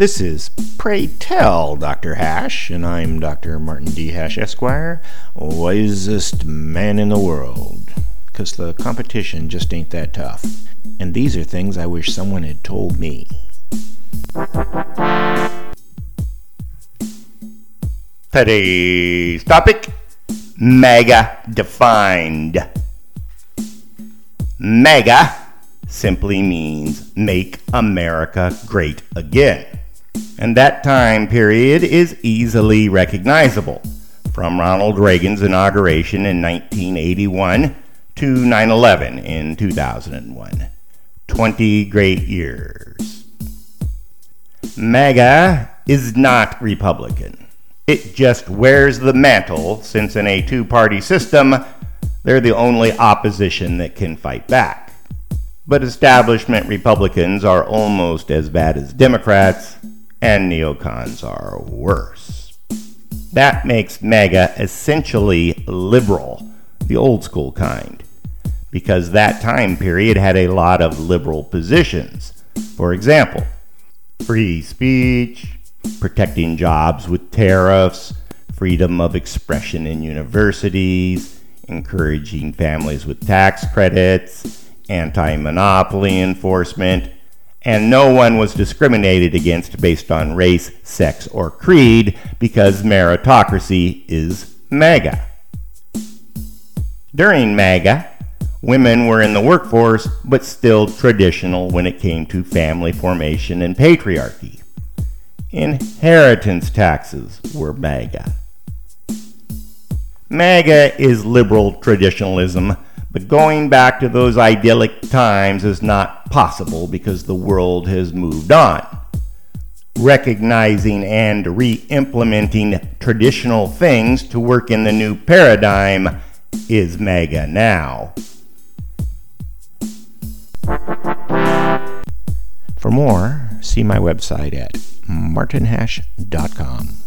This is Pray Tell Dr. Hash, and I'm Dr. Martin D. Hash, Esquire, wisest man in the world. Because the competition just ain't that tough. And these are things I wish someone had told me. Today's topic MAGA defined. MAGA simply means Make America Great Again. And that time period is easily recognizable from Ronald Reagan's inauguration in 1981 to 9 11 in 2001. 20 great years. MAGA is not Republican. It just wears the mantle, since in a two party system, they're the only opposition that can fight back. But establishment Republicans are almost as bad as Democrats, and neocons are worse. That makes MAGA essentially liberal, the old school kind, because that time period had a lot of liberal positions. For example, free speech, protecting jobs with tariffs, freedom of expression in universities, encouraging families with tax credits, anti monopoly enforcement, and no one was discriminated against based on race, sex, or creed because meritocracy is MAGA. During MAGA, women were in the workforce but still traditional when it came to family formation and patriarchy. Inheritance taxes were MAGA. MAGA is liberal traditionalism, but going back to those idyllic times is not possible because the world has moved on. Recognizing and re implementing traditional things to work in the new paradigm is MAGA now. For more, see my website at martinhash.com.